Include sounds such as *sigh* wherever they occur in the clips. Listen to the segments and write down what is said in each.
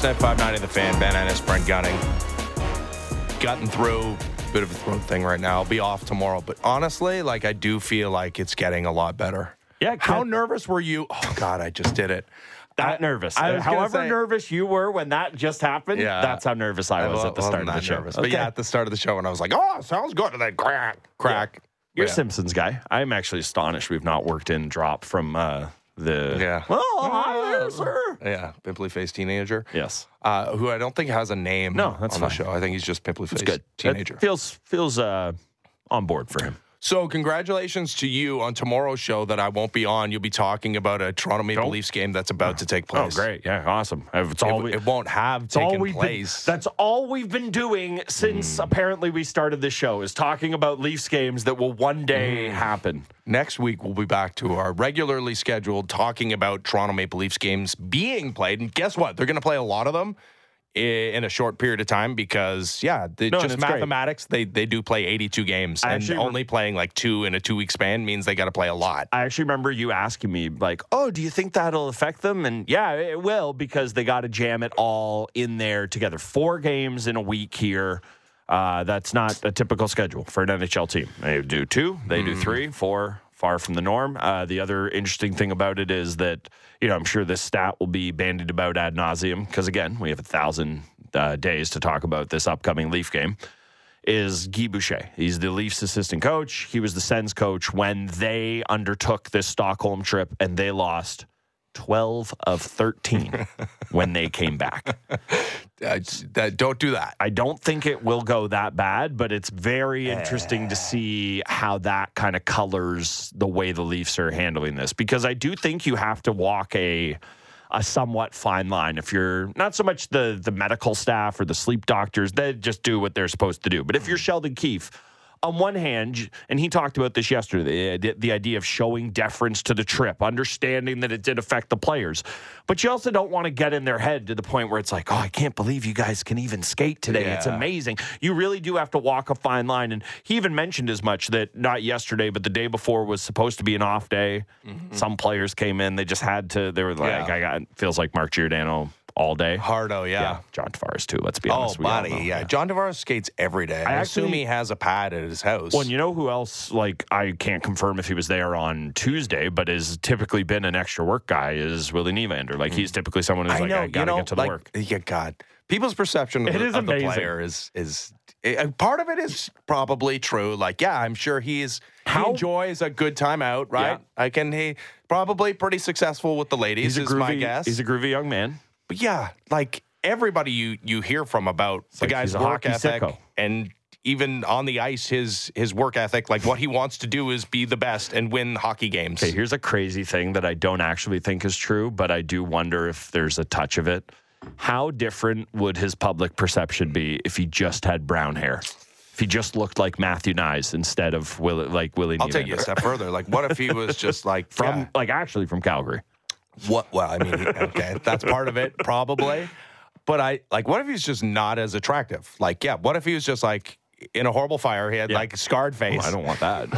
Sportsnet 590 The Fan, Ben Ennis, Brent Gunning. Gotten through a bit of a throat thing right now. I'll be off tomorrow, but honestly, like I do feel like it's getting a lot better. Yeah. How nervous were you? Oh God, I just did it. that I- nervous. I However say- nervous you were when that just happened, Yeah. that's how nervous I was at the start of the show. nervous. But yeah, at the start of the show, and I was like, "Oh, sounds good," and then crack, crack. You're Yeah. Simpsons guy. I'm actually astonished we've not worked in drop from uh, the. Yeah. Well, hi there, sir. Yeah, pimply faced teenager. Yes. uh, who I don't think has a name No, that's on fine. the show. I think he's just pimply It's faced good. teenager. It feels feels uh, on board for him. So, congratulations to you on tomorrow's show that I won't be on. You'll be talking about a Toronto Maple Leafs game that's about to take oh, place. Oh, great! Yeah, awesome. It's all It, we, it won't have it's all taken we've been, place. that's all we've been doing since hmm. apparently we started the show is talking about Leafs games that will one day hmm. happen. Next week, we'll be back to our regularly scheduled talking about Toronto Maple Leafs games being played. And guess what? They're going to play a lot of them in a short period of time because, yeah, they, No, just it's great. mathematics, they, they do play 82 games. I and re- only playing like two in a two week span means they got to play a lot. I actually remember you asking me, like, oh, do you think that'll affect them? And yeah, it will because they got to jam it all in there together. Four games in a week here. Uh, that's not a typical schedule for an NHL team. They do two, they do three, four, far from the norm. Uh, the other interesting thing about it is that, you know, I'm sure this stat will be bandied about ad nauseum because, again, we have a thousand uh, days to talk about this upcoming Leaf game is Guy Boucher. He's the Leafs assistant coach. He was the Sens coach when they undertook this Stockholm trip and they lost 12 of 13 *laughs* when they came back. Uh, don't do that. I don't think it will go that bad, but it's very interesting to see how that kind of colors the way the Leafs are handling this because I do think you have to walk a a somewhat fine line if you're not so much the the medical staff or the sleep doctors they just do what they're supposed to do but if you're Sheldon Keefe on one hand, and he talked about this yesterday, the, the idea of showing deference to the trip, understanding that it did affect the players. But you also don't want to get in their head to the point where it's like, oh, I can't believe you guys can even skate today. It's amazing. You really do have to walk a fine line. And he even mentioned as much that not yesterday, but the day before was supposed to be an off day. Some players came in, they just had to, they were like, Mm-hmm. Yeah. I got, feels like Mark Giordano all day. Hardo, yeah. John Tavares too, let's be Oh, honest. we all buddy, know. yeah. John Tavares skates every day. I, I assume he has a pad at his house. Well, and you know who else? Like, I can't confirm if he was there on Tuesday, but has typically been an extra work guy. Is Willie Nylander? Like, he's typically someone who's Mm. I like, know, I gotta know, get to the like, work. Yeah, God, people's perception of, It the, is of the player is is eh, part of it is probably true. Like, yeah, I'm sure he's he enjoys a good time out, right? Yeah. I can he probably pretty successful with the ladies. He's a is my guess. He's a groovy young man. But yeah, like everybody you you hear from about the like guy's work hockey ethic sicko. and even on the ice, his his work ethic, like what he wants to do is be the best and win hockey games. Okay, here's a crazy thing that I don't actually think is true, but I do wonder if there's a touch of it. How different would his public perception be if he just had brown hair? If he just looked like Matthew Knies instead of Will, like Willie I'll take you a step further. Like, what if he was *laughs* just like From, yeah, like, actually from Calgary. What? Well, I mean, okay, that's part of it, probably. But I like, what if he's just not as attractive? Like, yeah, what if he was just like in a horrible fire? He had Yeah. like scarred face. Oh, I don't want that.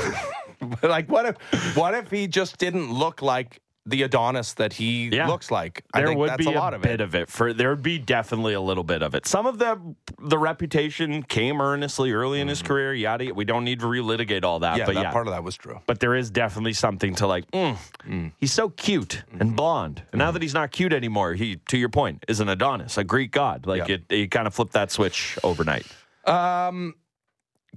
*laughs* like, what if, what if he just didn't look like the Adonis that he Yeah. looks like? I there think would that's be a lot of bit it. of it for there would be definitely a little bit of it some of the the reputation came earnestly early in his career yada we don't need to relitigate all that Mm-hmm. yeah, but that yeah part of that was true. but there is definitely something to like mm, mm. he's so cute Mm-hmm. and blonde and now that he's not cute anymore he to your point is an adonis a greek god like Yeah. it, it kind of flipped that switch overnight Um,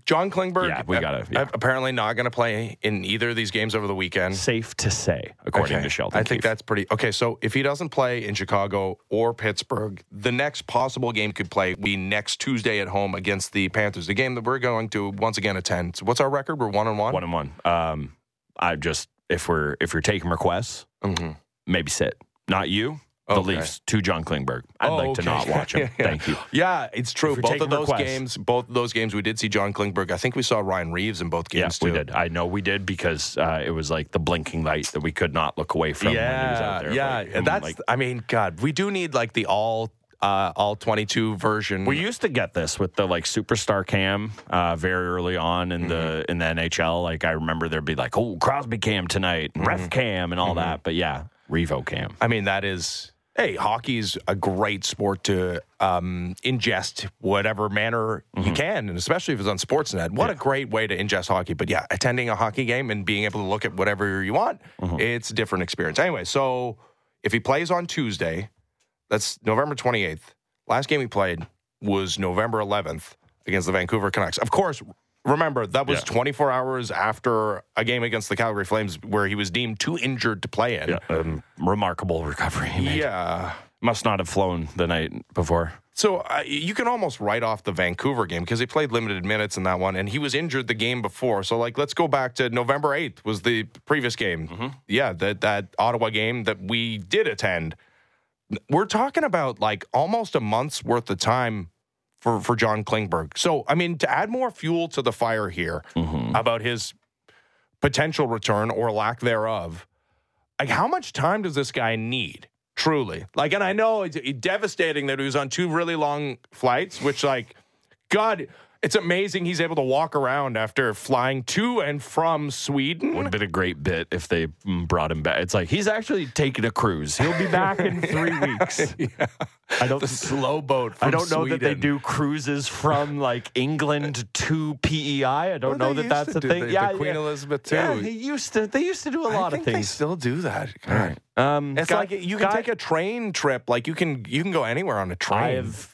John Klingberg, Yeah, we gotta- yeah. apparently not going to play in either of these games over the weekend. safe to say according Okay. to sheldon I think Keefe. that's pretty okay. So if he doesn't play in Chicago or Pittsburgh, the next possible game could play be next Tuesday at home against the Panthers. The game that we're going to once again attend. So what's our record? We're one on one. one and one um i just if we're if you're taking requests Mhm. maybe sit not you the Okay. leafs to john klingberg i'd Oh, like to not watch him Yeah, *laughs* yeah. thank you Yeah, it's true. Both of those requests. games, both of those games, we did see John Klingberg. I think we saw Ryan Reaves in both Yeah, games we did. I know we did because uh, it was like the blinking light that we could not look away from. when he was out Yeah, there. yeah. Like, him, that's. like- I mean, God, we do need like the all, uh, all twenty-two version. we used to get this with the like superstar cam uh, very early on in the Mm-hmm. in the NHL. Like I remember there'd be like, oh, Crosby cam tonight, and Mm-hmm. ref cam, and all that. But yeah, Revo cam. I mean, that is hey, hockey's a great sport to um, ingest whatever manner you can, and especially if it's on Sportsnet. What a great way to ingest hockey. But yeah, attending a hockey game and being able to look at whatever you want, it's a different experience. Anyway, so if he plays on Tuesday, that's November 28th. Last game he played was November 11th against the Vancouver Canucks. Of course, remember that was Yeah. 24 hours after a game against the Calgary Flames where he was deemed too injured to play in. Um, remarkable recovery. he made. yeah. Must not have flown the night before. So uh, you can almost write off the Vancouver game because he played limited minutes in that one, and he was injured the game before. So like, let's go back to November eighth was the previous game. Yeah, that that Ottawa game that we did attend. We're talking about like almost a month's worth of time for for John Klingberg. So I mean, to add more fuel to the fire here mm-hmm. about his potential return or lack thereof. Like, how much time does this guy need? Truly, like, and I know it's it's devastating that he was on two really long flights, which, like, God, it's amazing he's able to walk around after flying to and from Sweden. Would have been a great bit if they mm, brought him back. It's like he's actually taking a cruise. He'll be back in three *laughs* weeks. I don't. the slow boat. I don't know that they do cruises from like England to PEI. I don't Well, know that that's a thing. the- yeah, the Queen yeah. Elizabeth too. Yeah, he used to. They used to do a lot of they things. still do that. All right. Um, It's like you can take a train trip. Like you can you can go anywhere on a train. I've.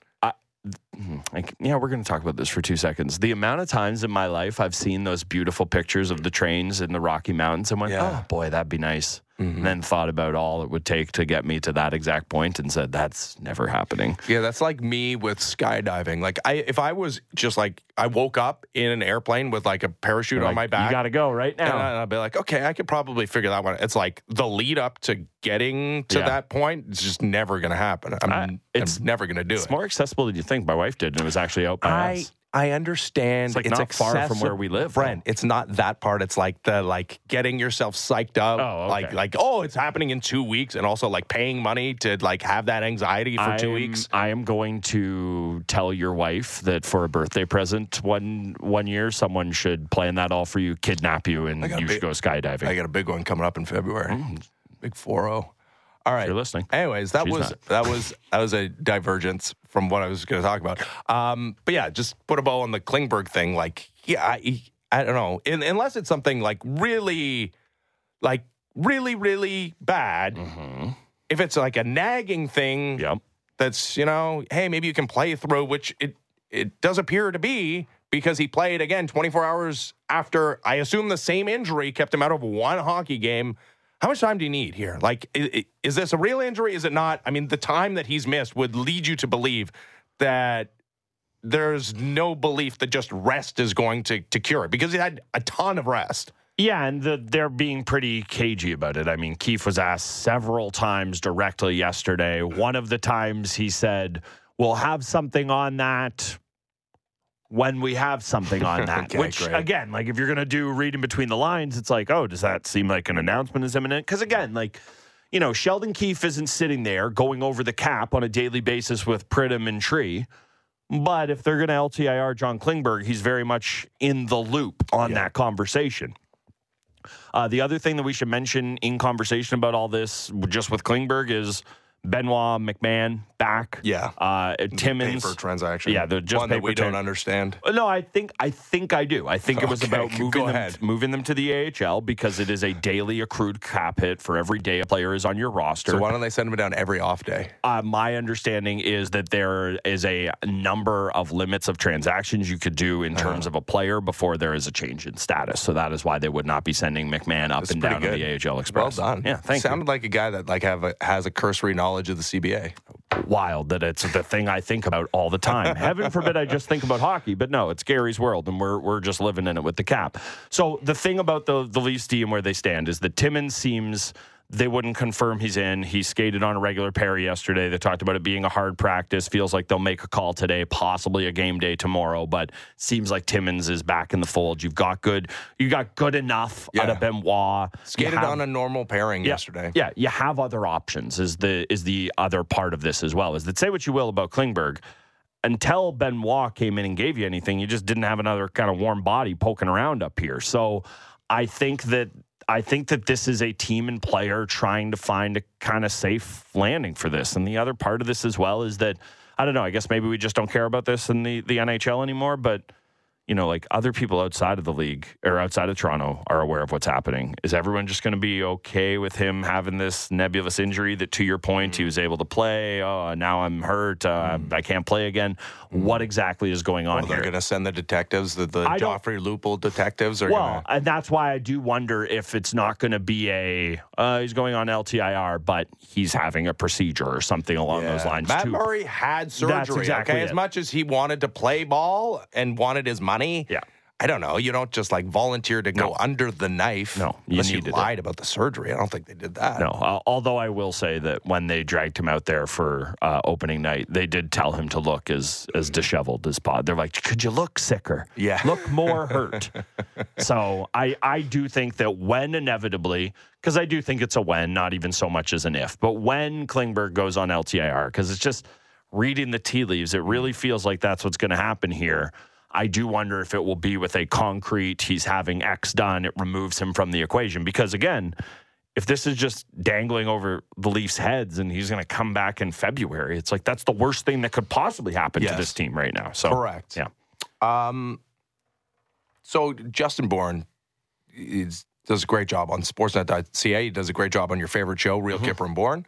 Like, yeah, we're going to talk about this for two seconds. The amount of times in my life I've seen those beautiful pictures of the trains in the Rocky Mountains and went, Yeah. oh boy, that'd be nice. Mm-hmm. And then thought about all it would take to get me to that exact point and said, that's never happening. Yeah, that's like me with skydiving. Like I if I was just like I woke up in an airplane with like a parachute on my back. You got to go right now. and. I'd be like, okay, I could probably figure that one. Out. It's like the lead up to getting to Yeah. that point is just never going to happen. I'm, I- I'm it's- never going to do it's it. more accessible than you think. My wife did, and it was actually out by I us. I understand. It's like not far from where we live, Brent. It's not that part. It's like the like getting yourself psyched up. Oh, okay. Like like oh, it's happening in two weeks, and also like paying money to like have that anxiety for 2 I'm- weeks. I am going to tell your wife that for a birthday present one one year, someone should plan that all for you, kidnap you, and you big- should go skydiving. I got a big one coming up in February. Mm. Big four zero. All right. Mm. you're listening. Anyways, that She's was not. that was that was a divergence from what I was going to talk about. Um, but yeah, just put a ball on the Klingberg thing. Like, yeah, I, I don't know, In, unless it's something like really, like really, really bad. If it's like a nagging thing, Yep. that's you know, hey, maybe you can play through, which it it does appear to be because he played again 24 hours after I assume the same injury kept him out of one hockey game. How much time do you need here? Like, is this a real injury? Is it not? I mean, the time that he's missed would lead you to believe that there's no belief that just rest is going to to cure it because he had a ton of rest. Yeah, and the, they're being pretty cagey about it. I mean, Keefe was asked several times directly yesterday. One of the times he said, "We'll have something on that." When we have something on *laughs* that, Okay, which great. again, like if you're gonna do reading between the lines, it's like, oh, does that seem like an announcement is imminent? Because again, like you know, Sheldon Keefe isn't sitting there going over the cap on a daily basis with Pridham and Tree. But if they're going to LTIR John Klingberg, he's very much in the loop on that conversation. Uh, the other thing that we should mention in conversation about all this, just with Klingberg, is Benoit McMahon back. Yeah. Uh, Timmins. paper transaction. Yeah, the just one that we don't understand. Uh, No, I think I think I do. I think it was about moving them, moving them to the AHL because it is a daily accrued cap hit for every day a player is on your roster. So why don't they send them down every off day? Uh, my understanding is that there is a number of limits of transactions you could do in Uh-huh. terms of a player before there is a change in status. So that is why they would not be sending McMahon up That's and down to the. AHL Express. Well done. Yeah, thank Sounded like a guy that like have a, has a cursory knowledge of the CBA. Wild that it's the thing I think about all the time. Heaven forbid I just think about hockey, but no, it's Gary's world, and we're we're just living in it with the cap. So the thing about the the Leafs team where they stand is that Timmins seems. They wouldn't confirm he's in. He skated on a regular pair yesterday. They talked about it being a hard practice. Feels like they'll make a call today, possibly a game day tomorrow. But seems like Timmins is back in the fold. You've got good. You got good enough out of Benoit. Skated have- on a normal pairing yeah, yesterday. Yeah, you have other options. Is the is the other part of this as well? Is that say what you will about Klingberg, until Benoit came in and gave you anything, you just didn't have another kind of warm body poking around up here. So I think that I think that this is a team and player trying to find a kind of safe landing for this. And the other part of this as well is that I don't know. I guess maybe we just don't care about this in the the NHL anymore, but you know, like other people outside of the league or outside of Toronto are aware of what's happening. Is everyone just going to be okay with him having this nebulous injury that, to your point, he was able to play? Oh, now I'm hurt. Uh, I can't play again. What exactly is going on Well, they're going to send the detectives, the, the I Joffrey Lupul detectives are Well, to. and that's why I do wonder if it's not going to be a uh, he's going on LTIR, but he's having a procedure or something along those lines Matt too. Murray had surgery. exactly okay, it. as much as he wanted to play ball and wanted his money. Yeah. I don't know. You don't just like volunteer to go No. under the knife. No, you unless you needed it. lied about the surgery. I don't think they did that. No, uh, although I will say that when they dragged him out there for uh, opening night, they did tell him to look as as disheveled as pod. They're like, "Could you look sicker? Yeah. look more *laughs* hurt." so I I do think that when inevitably, because I do think it's a when, not even so much as an if, but when Klingberg goes on LTIR, because it's just reading the tea leaves, it really feels like that's what's going to happen here. I do wonder if it will be with a concrete, he's having X done, it removes him from the equation. Because again, if this is just dangling over the Leafs' heads and he's going to come back in February, it's like that's the worst thing that could possibly happen Yes. to this team right now. So Correct. Yeah. Um, so Justin Bourne is, does a great job on Sportsnet.ca. He does a great job on your favorite show, Real Mm-hmm. Kyper and Bourne.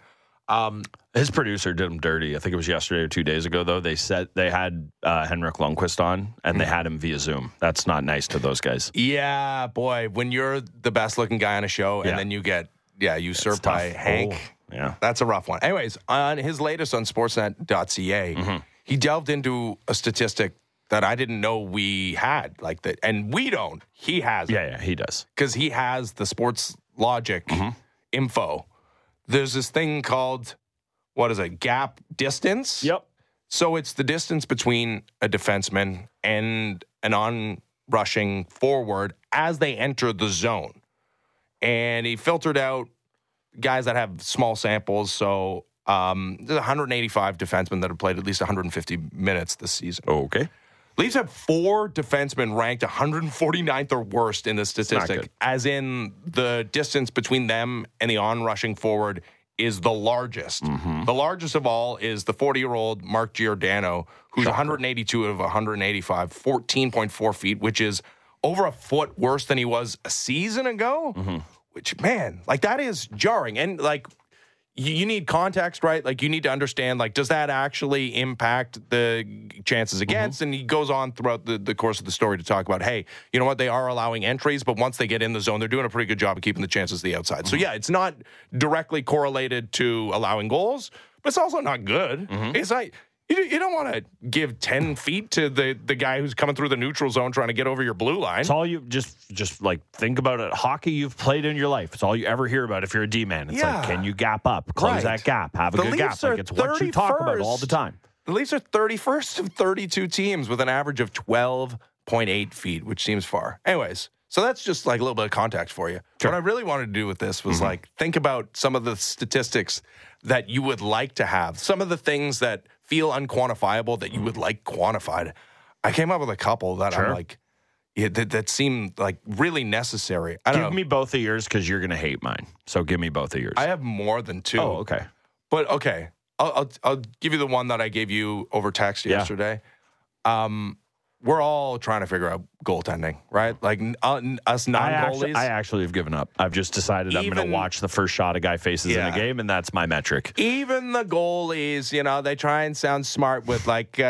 Um, His producer did him dirty. I think it was yesterday or two days ago, though. They said they had uh, Henrik Lundqvist on and Hmm. they had him via Zoom. That's not nice to those guys. yeah, boy, when you're the best looking guy on a show Yeah. and then you get yeah usurped by. Hank. Oh, yeah. That's a rough one. Anyways, on his latest on sportsnet.ca, Mm-hmm. he delved into a statistic that I didn't know we had like that. And we don't. He has it Yeah, yeah, he does. because he has the sports logic Mm-hmm. info. There's this thing called, what is it, gap distance? Yep. So it's the distance between a defenseman and an on rushing forward as they enter the zone. And he filtered out guys that have small samples. So um, there's 185 defensemen that have played at least 150 minutes this season. Okay. Leafs have four defensemen ranked 149th or worst in the statistic, as in the distance between them and the on rushing forward is the largest. Mm-hmm. The largest of all is the 40 year old Mark Giordano, who's 182 of 185, 14.4 feet, which is over a foot worse than he was a season ago. Mm-hmm. Which, man, like that is jarring. And like, you, need context, right? Like you need to understand, like, does that actually impact the chances mm-hmm. against? And he goes on throughout the, the course of the story to talk about, hey, you know what? They are allowing entries, but once they get in the zone, they're doing a pretty good job of keeping the chances to the outside. So mm-hmm. yeah, it's not directly correlated to allowing goals, but it's also not good. Mm-hmm. It's like you, you don't want to give 10 feet to the, the guy who's coming through the neutral zone trying to get over your blue line. It's all you just just like think about it. Hockey you've played in your life. It's all you ever hear about if you're a D man. It's Yeah. like, can you gap up? Close Right. that gap. Have a The good Leafs gap. Like it's what you talk about all the time. The Leafs are 31st of 32 teams with an average of 12.8 feet, which seems far. Anyways, so that's just like a little bit of context for you. What I really wanted to do with this was mm-hmm. like think about some of the statistics that you would like to have, some of the things that feel unquantifiable that you would like quantified. I came up with a couple that Sure. I'm like, yeah, that, that seem like really necessary. I don't Give know. me both of yours because you're gonna hate mine. So give me both of yours. I have more than two. oh, okay. But okay, I'll, I'll I'll give you the one that I gave you over text Yeah. yesterday. Um, we're all trying to figure out goaltending, right? Like uh, us non goalies. I actually have given up. I've just decided I'm going to watch the first shot a guy faces in a game, and that's my metric. Even the goalies, you know, they try and sound smart with like. Uh,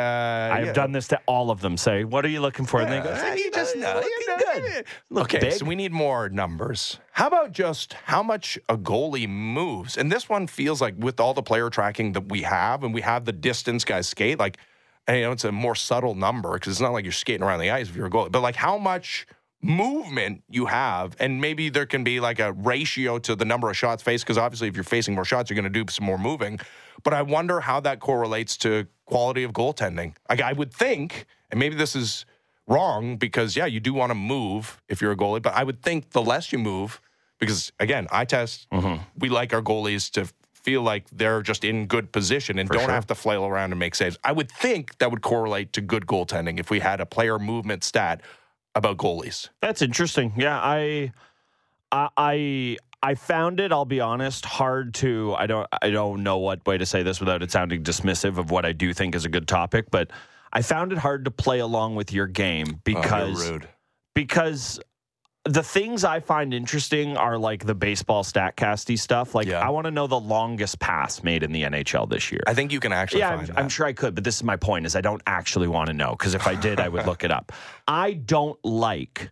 I have done this to all of them. Say, what are you looking for? and they go, Uh, you just know. looking you know, good. Look okay, big. so we need more numbers. How about just how much a goalie moves? And this one feels like with all the player tracking that we have, and we have the distance guys skate, like, and, you know, it's a more subtle number because it's not like you're skating around the ice if you're a goalie, but like how much movement you have, and maybe there can be like a ratio to the number of shots faced because obviously if you're facing more shots, you're going to do some more moving. But I wonder how that correlates to quality of goaltending. Like I would think, and maybe this is wrong because yeah, you do want to move if you're a goalie, but I would think the less you move, because again, I test. Mm-hmm. We like our goalies to feel like they're just in good position and don't sure. have to flail around and make saves. I would think that would correlate to good goaltending if we had a player movement stat about goalies. That's interesting. Yeah, I I, I I found it. I'll be honest, hard to. I don't. I don't know what way to say this without it sounding dismissive of what I do think is a good topic, but I found it hard to play along with your game oh, because oh, because the things I find interesting are like the baseball statcasty stuff. Like Yeah. I want to know the longest pass made in the NHL this year. I think you can actually yeah, find I'm. I'm sure I could, but this is my point: is I don't actually want to know because if I did, I would look it up. *laughs* I don't like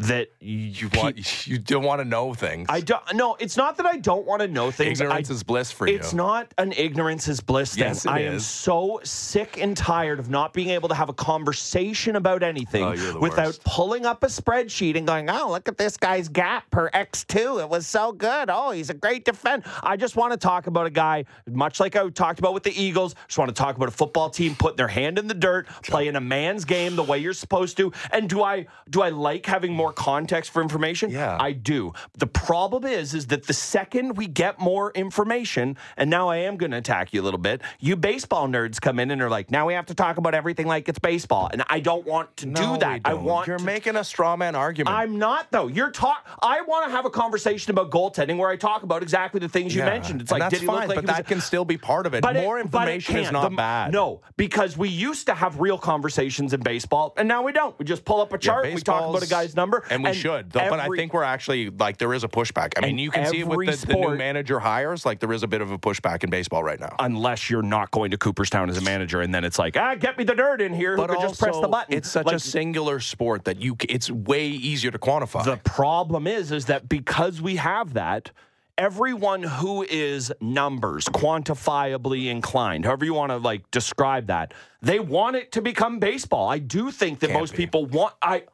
that you want you don't want to know things. I don't. No, it's not that I don't want to know things. Ignorance I, is bliss for you. It's not an ignorance is bliss thing. Yes, it I am so sick and tired of not being able to have a conversation about anything Oh, without worst. pulling up a spreadsheet and going, "Oh, look at this guy's gap per X2. It was so good. Oh, he's a great defender." I just want to talk about a guy, much like I talked about with the Eagles. Just want to talk about a football team putting their hand in the dirt, playing a man's game the way you're supposed to. And do I do I like having more context for information? Yeah. I do. The problem is, is that the second we get more information, and now I am going to attack you a little bit, you baseball nerds come in and are like, now we have to talk about everything like it's baseball, and I don't want to No, do that. I want You're to- making a straw man argument. I'm not though. You're talk. I want to have a conversation about goaltending where I talk about exactly the things you Yeah. mentioned. It's And like that's fine, like but was that can still be part of it. but More it information is can't. The- bad. No, because we used to have real conversations in baseball, and now we don't. We just pull up a Yeah, chart, we talk about a guy's number, and we should. Though, but I think we're actually like there is a pushback. I mean, you can see it with every the, the new sport- manager hires. Like there is a bit of a pushback in baseball right now. unless you're not going to Cooperstown as a manager, and then it's like, ah, get me the dirt in here. Who could just press the button? it's such Like, a singular sport that you. It's way easier to quantify. The problem is, is that because we have that, everyone who is numbers, quantifiably inclined, however you want to like describe that, they want it to become baseball. I do think that Can't most be. people want. I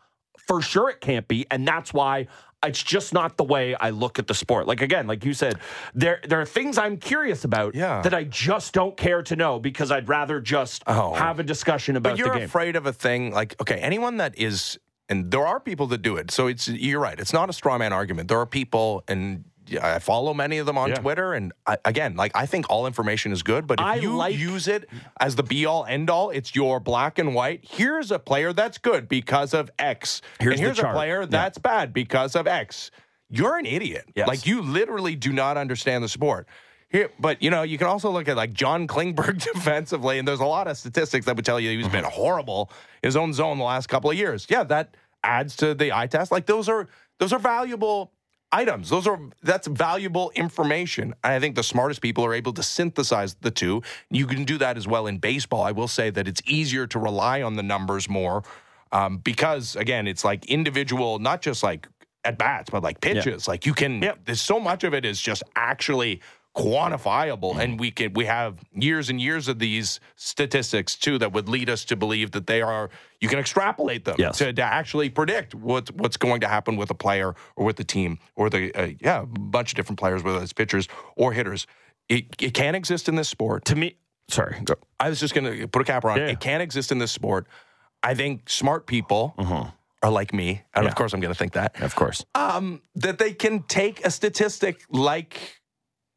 for sure it can't be, and that's why. It's just not the way I look at the sport. Like again, like you said, there there are things I'm curious about Yeah. that I just don't care to know because I'd rather just Oh. have a discussion about but you're afraid of a thing like okay, anyone that is, and there are people that do it. So it's you're right. It's not a straw man argument. There are people, and I follow many of them on Yeah. Twitter. And I, again, like I think all information is good, but if I you like- use it as the be all end all, it's your black and white. Here's a player that's good because of X. Here's and here's a player Yeah. that's bad because of X. You're an idiot. Yes. Like you literally do not understand the sport. Here, but you know, you can also look at like John Klingberg *laughs* defensively, and there's a lot of statistics that would tell you he's been mm-hmm. horrible his own zone the last couple of years. Yeah, that adds to the eye test. Like those are those are valuable items. Those are that's valuable information. And I think the smartest people are able to synthesize the two. You can do that as well in baseball. I will say that it's easier to rely on the numbers more um, because again, it's like individual, not just like at bats, but like pitches. Like you can. Yeah. There's so much of it is just actually quantifiable and we can we have years and years of these statistics too that would lead us to believe that they are you can extrapolate them Yes. to, to actually predict what what's going to happen with a player or with the team or the uh, yeah a bunch of different players whether it's pitchers or hitters it, it can't exist in this sport to me, sorry, go. I was just going to put a cap on it. Yeah. It can't exist in this sport. I think smart people are like me, and. Yeah. of course I'm going to think that of course. um, that they can take a statistic like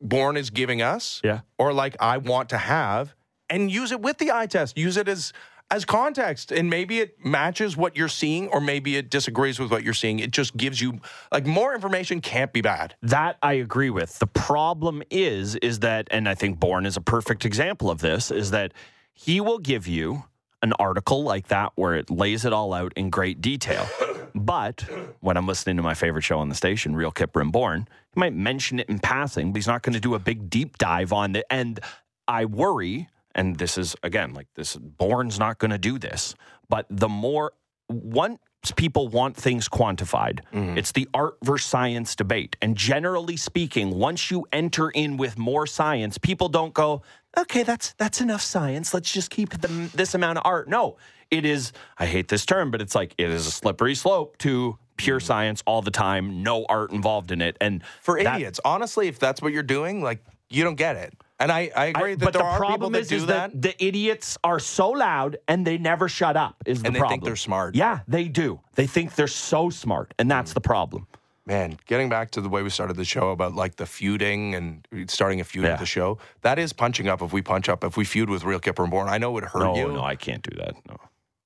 Bourne is giving us, Yeah. or like I want to have, and use it with the eye test. Use it as as context, and maybe it matches what you're seeing, or maybe it disagrees with what you're seeing. It just gives you like more information. Can't be bad. That I agree with. The problem is, is that, and I think Bourne is a perfect example of this, is that he will give you an article like that where it lays it all out in great detail. But when I'm listening to my favorite show on the station, Real Kyper and Bourne, he might mention it in passing, but he's not going to do a big deep dive on it. And I worry, and this is again like this, Bourne's not going to do this, but the more once people want things quantified, mm-hmm. it's the art versus science debate. And generally speaking, once you enter in with more science, people don't go, okay, that's that's enough science. Let's just keep the, this amount of art. No, it is. I hate this term, but it's like it is a slippery slope to pure mm-hmm. science all the time. No art involved in it, and For that- idiots, honestly, if that's what you're doing, like you don't get it. And I, I I- agree that but there the are people problem that is, do is that. that the idiots are so loud and they never shut up. Is the And they problem? think they're smart. Yeah, they do. They think they're so smart, and that's mm. the problem. Man, getting back to the way we started the show about like the feuding and starting a feud Yeah. with the show, that is punching up. If we punch up, if we feud with Real Kyper and Bourne, I know it would hurt No, you. no, I can't do that. No.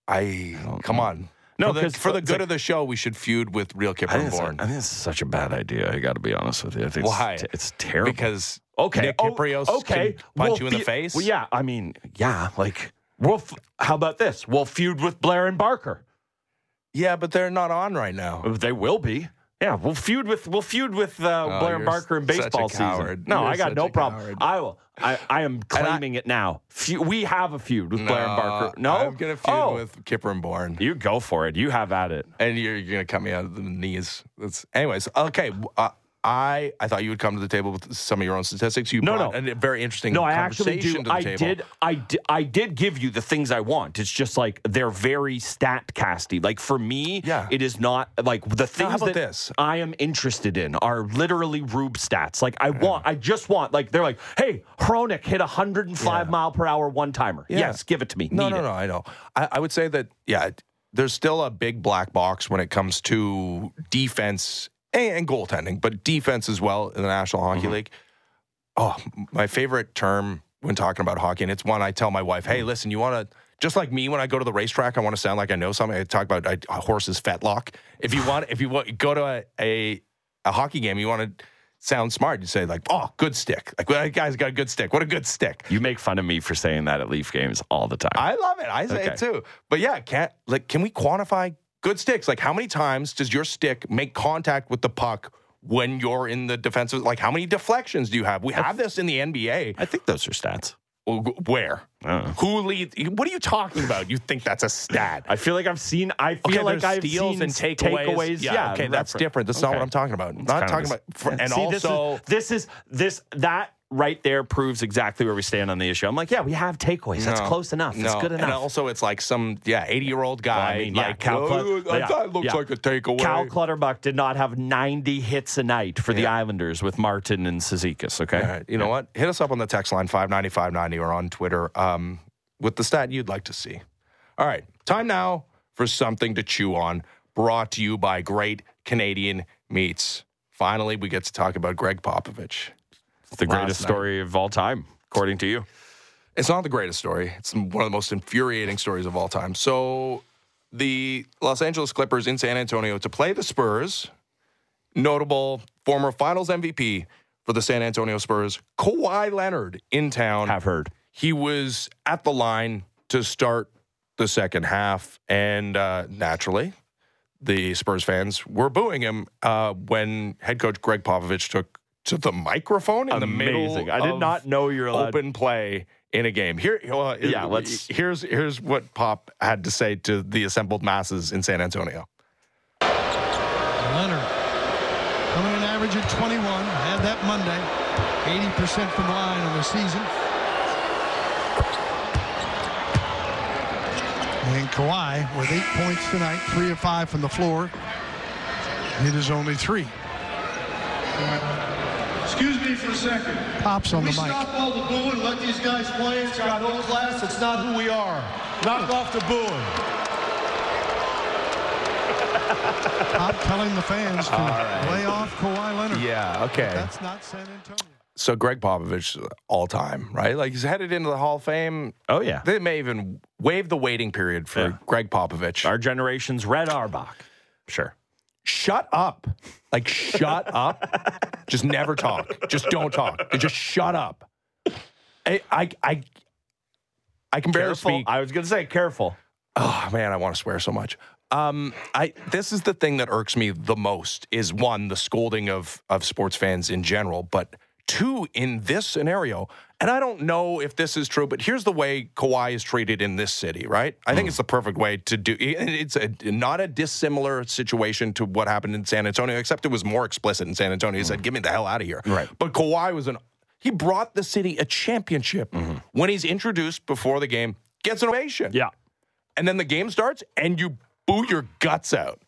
I come on. No, for the, for the good like- of the show, we should feud with real Kyper and Bourne. I think it's such a bad idea. I got to be honest with you. I think Why? It's, it's terrible. Because okay, Nick oh, Kypreos okay, can punch we'll you in the face. Well, yeah, I mean, yeah, like we'll. F- how about this? We'll feud with Blair and Barker. Yeah, but they're not on right now. They will be. Yeah, we'll feud with we'll feud with uh, Oh, Blair and Barker in baseball season. No, You're I got no problem. I will. I, I am claiming it now. Fe- we have a feud with Blair and Barker. No, I'm gonna feud oh, with Kyper and Bourne, You go for it. You have at it. and you're, you're gonna cut me out of the knees. That's, anyways, okay. Uh, I I thought you would come to the table with some of your own statistics. You No, brought no. a very interesting No, I actually do. to the I table. did. I did. I did give you the things I want. It's just like they're very stat casty. Like for me, Yeah. it is not like the things that this? I am interested in are literally Rube stats. Like I want. I just want. Like they're like, hey, Hronek hit a 105 Yeah. mile per hour one timer. Yeah. Yes, give it to me. No, Need no, it. no. I know. I, I would say that yeah, there's still a big black box when it comes to defense and, and goaltending, but defense as well in the National Hockey Mm-hmm. League. Oh, my favorite term when talking about hockey, and it's one I tell my wife. "Hey, listen, you want to." Just like me, when I go to the racetrack, I want to sound like I know something. I talk about I, a horse's fetlock. If you want, if you want, go to a, a a hockey game, you want to sound smart. You say like, "Oh, good stick!" Like, that guy's got a good stick. What a good stick! You make fun of me for saying that at Leaf games all the time. I love it. I say it too. But yeah, can't like can we quantify good sticks? Like how many times does your stick make contact with the puck when you're in the defensive? Like how many deflections do you have? We have this in the NBA. I think those are stats. Where? I don't know. Who leads? What are you talking about? You think that's a stat? I feel like I've seen. I feel Okay, like I've steals seen and takeaways. takeaways. Yeah, okay, that's refer- different. That's not what I'm talking about. It's not talking about. For, and See, this is- also, this is this that right there proves exactly where we stand on the issue. I'm like, yeah, we have takeaways. That's No, close enough. That's no. good enough. And also, it's like some yeah, 80 year old Well, guy. I mean, yeah, like, Cal "Oh, yeah, that looks yeah. like a takeaway. Cal Clutterbuck did not have 90 hits a night for the Islanders with Martin and Cizikas. Okay, right. You know what? Hit us up on the text line 59590 or on Twitter um, with the stat you'd like to see. All right. Time now for something to chew on, brought to you by Great Canadian Meats. Finally, we get to talk about Gregg Popovich. The greatest night. story of all time, according to you. It's not the greatest story. It's one of the most infuriating stories of all time. So, the Los Angeles Clippers in San Antonio to play the Spurs, notable former finals MVP for the San Antonio Spurs, Kawhi Leonard in town. Have heard. he was at the line to start the second half, and uh, naturally, the Spurs fans were booing him uh, when head coach Gregg Popovich took to the microphone in the middle. Amazing. I did of not know you're allowed. open play in a game. Here, well, Yeah, let's- Here's here's what Pop had to say to the assembled masses in San Antonio. Leonard coming in average at 21. Had that Monday. 80% from the line on the season. And Kawhi with eight points tonight, three of five from the floor. It is only three. Excuse me for a second. Pops on we the mic. stop all the booing, let these guys play. It's got no class. It's not who we are. Knock off the booing. *laughs* Pop telling the fans to lay off Kawhi Leonard. Yeah. Okay. That's not San Antonio. So Gregg Popovich, all time, right? Like he's headed into the Hall of Fame. Oh yeah, They may even waive the waiting period for Yeah. Gregg Popovich. our generation's Red Auerbach. Sure. shut up. Like, shut up. Just never talk. Just don't talk. Just shut up. I, I, I, I can barely Careful. speak. I was gonna say careful. Oh man, I want to swear so much. Um, I this is the thing that irks me the most is one the scolding of of sports fans in general, but two in this scenario. And I don't know if this is true, but here's the way Kawhi is treated in this city, right? I think hmm. it's the perfect way to do. It's a, not a dissimilar situation to what happened in San Antonio, except it was more explicit in San Antonio. He said, hmm. "Get me the hell out of here." Right. But Kawhi was an he brought the city a championship hmm. when he's introduced before the game, gets an ovation Yeah. and then the game starts and you boo your guts out.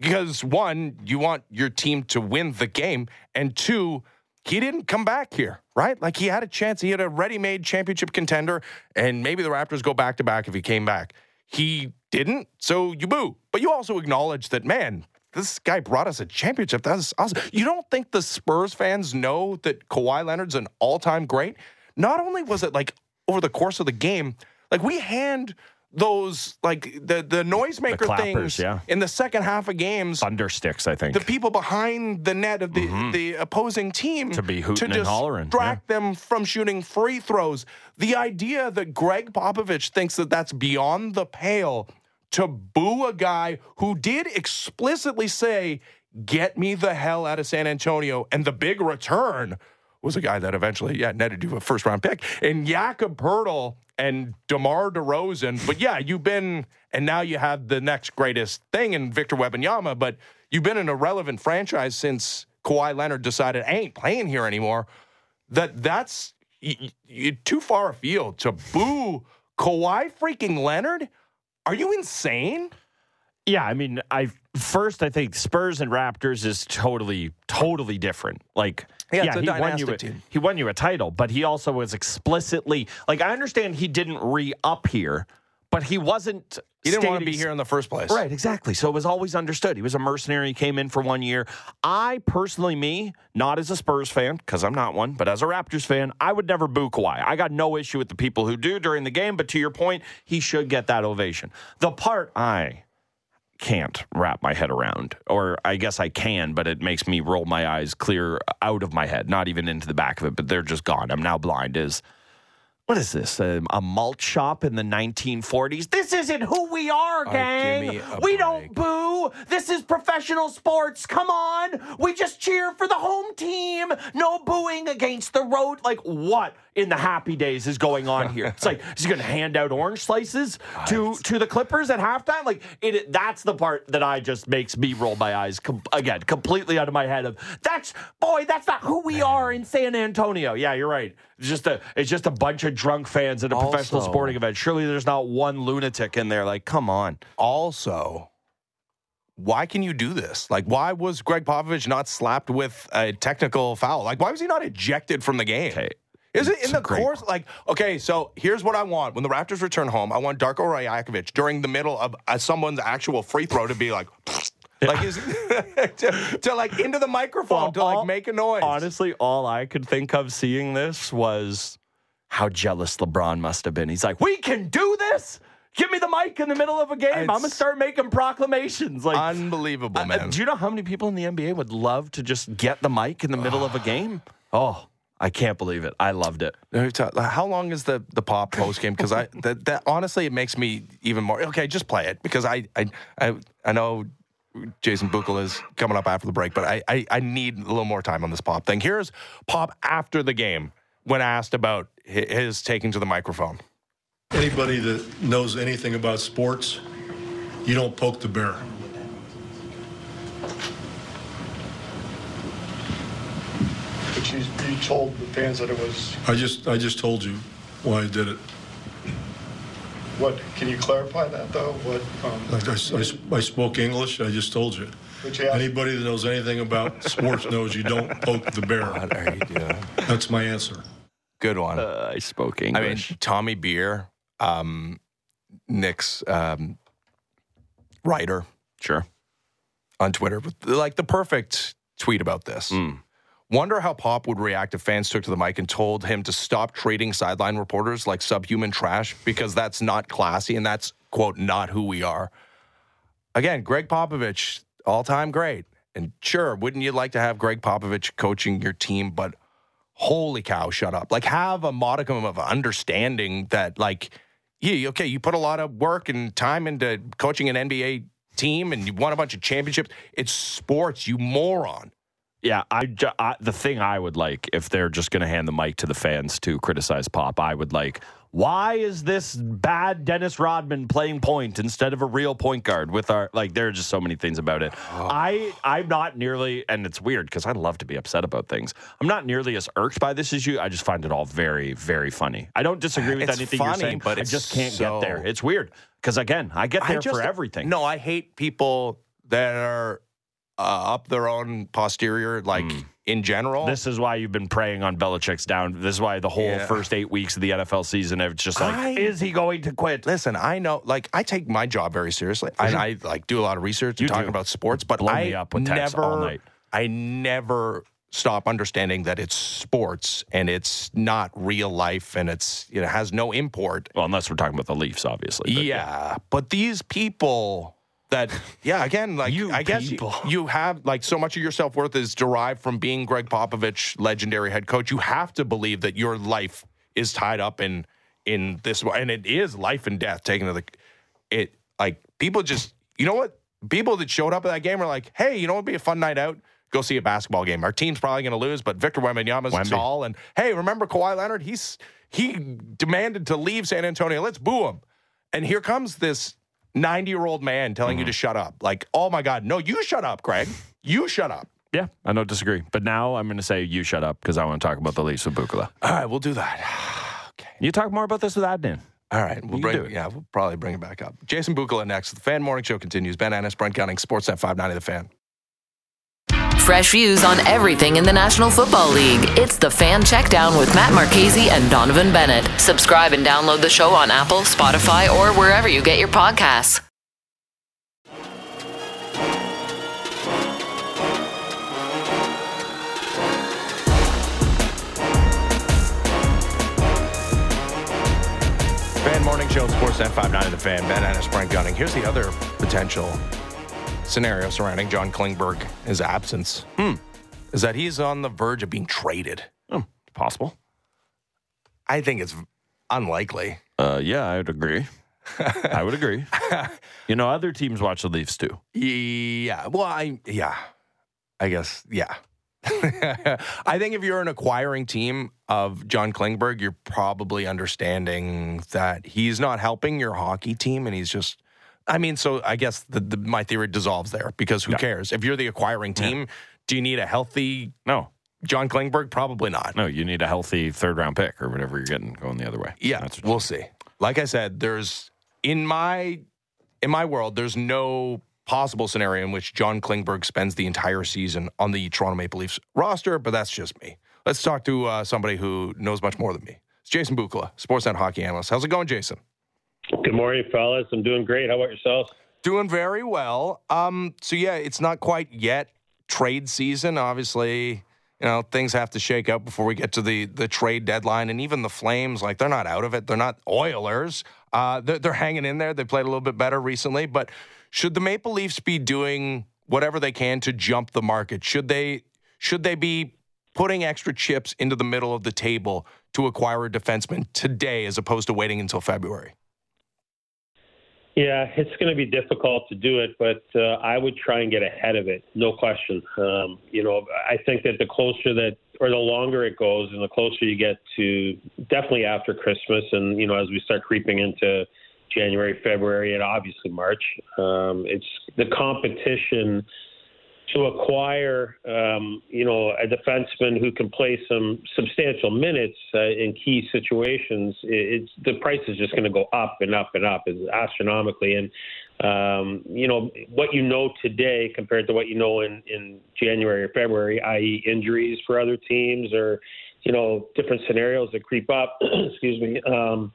Because one, you want your team to win the game, and two, he didn't come back here, right? Like he had a chance. He had a ready-made championship contender, and maybe the Raptors go back to back if he came back. He didn't, so you boo. But you also acknowledge that, man, this guy brought us a championship. That's awesome. You don't think the Spurs fans know that Kawhi Leonard's an all-time great? Not only was it like over the course of the game, like we hand those like the the noisemaker clappers, things yeah. in the second half of games. Thunder sticks, I think. The people behind the net of the, the opposing team Mm-hmm. To be hooting to and hollering, distract them from shooting free throws. The idea that Gregg Popovich thinks that that's beyond the pale to boo a guy who did explicitly say, "Get me the hell out of San Antonio," and the big return was a guy that eventually, yeah, netted you a first round pick. And Jakob Poeltl and DeMar DeRozan. But yeah, you've been, and now you have the next greatest thing in Victor Wembanyama, but you've been an irrelevant franchise since Kawhi Leonard decided, I ain't playing here anymore. That that's too far afield to boo Kawhi freaking Leonard. Are you insane? Yeah, I mean, I first I think Spurs and Raptors is totally, totally different. Like, Yeah, a he won you a, team. he won you a title, but he also was explicitly like I understand he didn't re up here, but he wasn't. He didn't want to be here in the first place. Right, exactly. So it was always understood. He was a mercenary. He came in for one year. I personally, me, not as a Spurs fan, because I'm not one, but as a Raptors fan, I would never boo Kawhi. I got no issue with the people who do during the game, but to your point, he should get that ovation. The part I can't wrap my head around, or I guess I can, but it makes me roll my eyes clear out of my head, not even into the back of it, but they're just gone. I'm now blind. Is what is this? A, a malt shop in the 1940s? This isn't who we are, gang. we break. don't boo. This is professional sports. Come on. We just cheer for the home team. No booing against the road. Like, what in the happy days is going on here? It's like, is he going to hand out orange slices to, to the Clippers at halftime? Like, it, that's the part that I just makes me roll my eyes com- again, completely out of my head. Of that's, boy, that's not who we are in San Antonio. Yeah, you're right. It's just a, it's just a bunch of drunk fans at a professional sporting event. Surely there's not one lunatic in there. Like, come on. Also, why can you do this? Like, why was Gregg Popovich not slapped with a technical foul? Like, why was he not ejected from the game? Okay. Is it in the great course? Like, okay, so here's what I want. When the Raptors return home, I want Darko Rajakovic during the middle of uh, someone's actual free throw to be like, *laughs* like is *laughs* to, to like into the microphone to like all- make a noise. Honestly, all I could think of seeing this was how jealous LeBron must have been. He's like, "We can do this. Give me the mic in the middle of a game. I'm gonna start making proclamations." Like, unbelievable, uh, man. do you know how many people in the NBA would love to just get the mic in the middle of a *sighs* game? Oh, I can't believe it. I loved it. How long is the the pop post game? Because I *laughs* that, that honestly it makes me even more okay. Just play it because I I I, I know Jason Bukala is coming up after the break, but I, I I need a little more time on this pop thing. Here's pop after the game when asked about his taking to the microphone. Anybody that knows anything about sports, you don't poke the bear. But you, you told the fans that it was, I just, I just told you why I did it. what, can you clarify that though? What, um, I, I- I spoke English, I just told you. But you asked- Anybody that knows anything about sports knows you don't poke the bear. What are you doing? That's my answer. Good one. Uh, I spoke English. I mean, English. Tommy Beer, um, Knicks um, writer sure. on Twitter, with like the perfect tweet about this. Wonder how Pop would react if fans took to the mic and told him to stop treating sideline reporters like subhuman trash because that's not classy and that's, quote, not who we are. Again, Gregg Popovich, all time great. And sure, wouldn't you like to have Gregg Popovich coaching your team? But holy cow, shut up. Like, have a modicum of understanding that, like, yeah, okay, you put a lot of work and time into coaching an NBA team and you won a bunch of championships. It's sports, you moron. Yeah, I, ju- I the thing I would like if they're just going to hand the mic to the fans to criticize Pop, I would like. Why is this bad Dennis Rodman playing point instead of a real point guard with our like? There are just so many things about it. I I'm not nearly, and it's weird because I love to be upset about things. I'm not nearly as irked by this as you. I just find it all very very funny. I don't disagree with It's anything funny, you're saying, but I just can't so- get there. It's weird because again, I get there I just, for everything. No, I hate people that are uh, up their own posterior, like in general. This is why you've been preying on Belichick's down. This is why the whole Yeah. first eight weeks of the NFL season, it's just like, I- is he going to quit? Listen, I know, like, I take my job very seriously, and I like do a lot of research You and talking about sports. But Blow I up with never, all night. I never stop understanding that it's sports and it's not real life and it's you know has no import. Well, unless we're talking about the Leafs, obviously. but Yeah, but these people that yeah, again, like You I guess you, people. you have like so much of your self worth is derived from being Gregg Popovich, legendary head coach. You have to believe that your life is tied up in in this, and it is life and death taken to the it. Like people just, you know what? People that showed up at that game are like, hey, you know, what'd be a fun night out. Go see a basketball game. Our team's probably going to lose, but Victor Wembanyama's Wemby. tall, and hey, remember Kawhi Leonard? He's he demanded to leave San Antonio. Let's boo him. And here comes this 90 year old man telling you to mm-hmm. shut up. Like, oh my God, no, you shut up, Gregg. You shut up. Yeah, I don't disagree. But now I'm going to say you shut up because I want to talk about the Leafs with Bukala. All right, we'll do that. *sighs* okay. You talk more about this with Adnan. All right, we'll You bring do it. yeah, we'll probably bring it back up. Jason Bukala next. The Fan Morning Show continues. Ben Ennis, Brent Gunning, Sportsnet 590 The Fan. Fresh views on everything in the National Football League. It's the Fan Checkdown with Matt Marchese and Donovan Bennett. Subscribe and download the show on Apple, Spotify, or wherever you get your podcasts. Fan Morning Show, Sportsnet 590 The Fan. Ben Ennis, Brent Gunning. Here's the other potential scenario surrounding John Klingberg, his absence. Hmm. Is that he's on the verge of being traded. Oh, possible. I think it's unlikely. Uh, yeah, I would agree. I would agree. *laughs* You know, other teams watch the Leafs too. Yeah. Well, I yeah. I guess yeah. *laughs* I think if you're an acquiring team of John Klingberg, you're probably understanding that he's not helping your hockey team, and he's just. I mean, so I guess the, the my theory dissolves there because who Yeah. cares? If you're the acquiring team, do you need a healthy No, John Klingberg? Probably not. no, you need a healthy third round pick or whatever you're getting going the other way. Yeah, we'll see. Like I said, there's in my in my world, there's no possible scenario in which John Klingberg spends the entire season on the Toronto Maple Leafs roster, but that's just me. Let's talk to uh, somebody who knows much more than me. It's Jason Bukala, Sportsnet hockey analyst. How's it going, Jason? Good morning, fellas. I'm doing great. How about yourself? Doing very well. Um, so yeah, it's not quite yet trade season. Obviously, you know things have to shake out before we get to the the trade deadline, and even the Flames, like they're not out of it. They're not Oilers. Uh, they're, they're hanging in there. They played a little bit better recently, but should the Maple Leafs be doing whatever they can to jump the market? Should they should they be putting extra chips into the middle of the table to acquire a defenseman today as opposed to waiting until February? Yeah, it's going to be difficult to do it, but uh, I would try and get ahead of it, no question. Um, you know, I think that the closer that, or the longer it goes, and the closer you get to definitely after Christmas, and you know, as we start creeping into January, February, and obviously March, um, it's the competition to acquire, um, you know, a defenseman who can play some substantial minutes uh, in key situations. It's the price is just going to go up and up and up, astronomically. And um, you know what you know today compared to what you know in in January or February, i.e., injuries for other teams or you know different scenarios that creep up. *clears throat* excuse me. Um,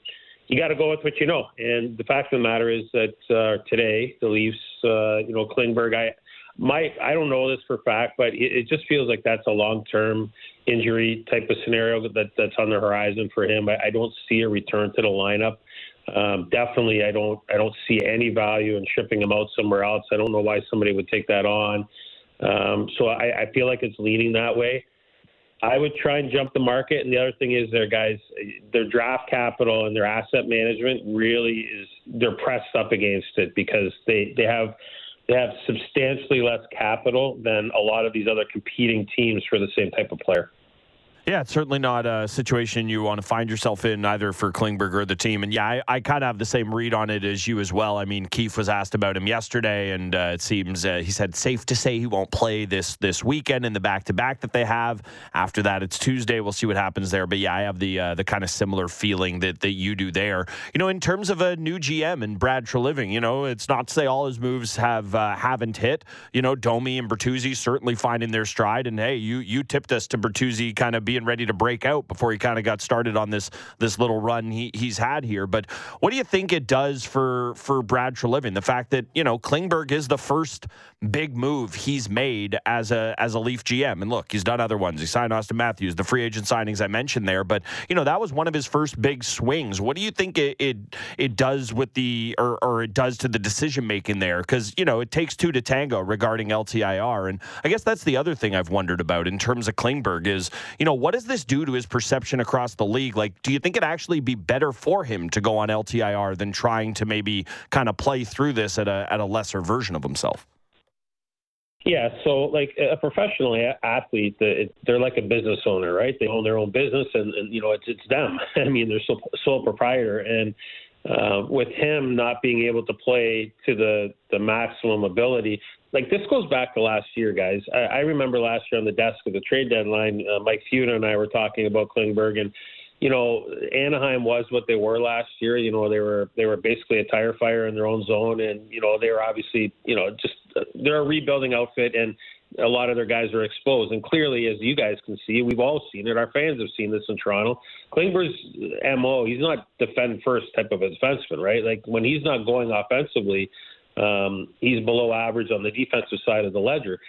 you got to go with what you know. And the fact of the matter is that uh, today the Leafs, uh, you know, Klingberg, I my I don't know this for fact, but it, it just feels like that's a long term injury type of scenario that that's on the horizon for him. I, I don't see a return to the lineup. Um, definitely, I don't I don't see any value in shipping him out somewhere else. I don't know why somebody would take that on. Um, so I, I feel like it's leaning that way. I would try and jump the market. And the other thing is, their guys, their draft capital and their asset management really is they're pressed up against it because they they have they have substantially less capital than a lot of these other competing teams for the same type of player. Yeah, it's certainly not a situation you want to find yourself in either for Klingberg or the team. And yeah, I, I kind of have the same read on it as you as well. I mean, Keefe was asked about him yesterday, and uh, it seems uh, he said safe to say he won't play this this weekend in the back to back that they have. After that, it's Tuesday. We'll see what happens there. But yeah, I have the uh, the kind of similar feeling that that you do there. You know, in terms of a new GM and Brad Treliving, you know, it's not to say all his moves have uh, haven't hit. You know, Domi and Bertuzzi certainly finding their stride. And hey, you you tipped us to Bertuzzi kind of being ready to break out before he kind of got started on this this little run he, he's had here. But what do you think it does for for Brad Treliving? The fact that you know Klingberg is the first big move he's made as a as a Leaf GM, and look, he's done other ones. He signed Auston Matthews, the free agent signings I mentioned there, but you know that was one of his first big swings. What do you think it it, it does with the or, or it does to the decision making there? Because you know it takes two to tango regarding LTIR, and I guess that's the other thing I've wondered about in terms of Klingberg is you know what does this do to his perception across the league? Like, do you think it actually be better for him to go on LTIR than trying to maybe kind of play through this at a at a lesser version of himself? Yeah, so like a professional athlete, they're like a business owner, right? They own their own business, and, and you know it's it's them. *laughs* I mean, they're sole, sole proprietor, and uh, with him not being able to play to the the maximum ability, like this goes back to last year, guys. I, I remember last year on the desk of the trade deadline, uh, Mike Feuda and I were talking about Klingberg, and you know, Anaheim was what they were last year. You know, they were they were basically a tire fire in their own zone, and you know they were obviously you know just they're a rebuilding outfit, and a lot of their guys are exposed. And clearly, as you guys can see, we've all seen it. Our fans have seen this in Toronto. Klingberg's mo, he's not defend first type of a defenseman, right? Like when he's not going offensively, um, he's below average on the defensive side of the ledger.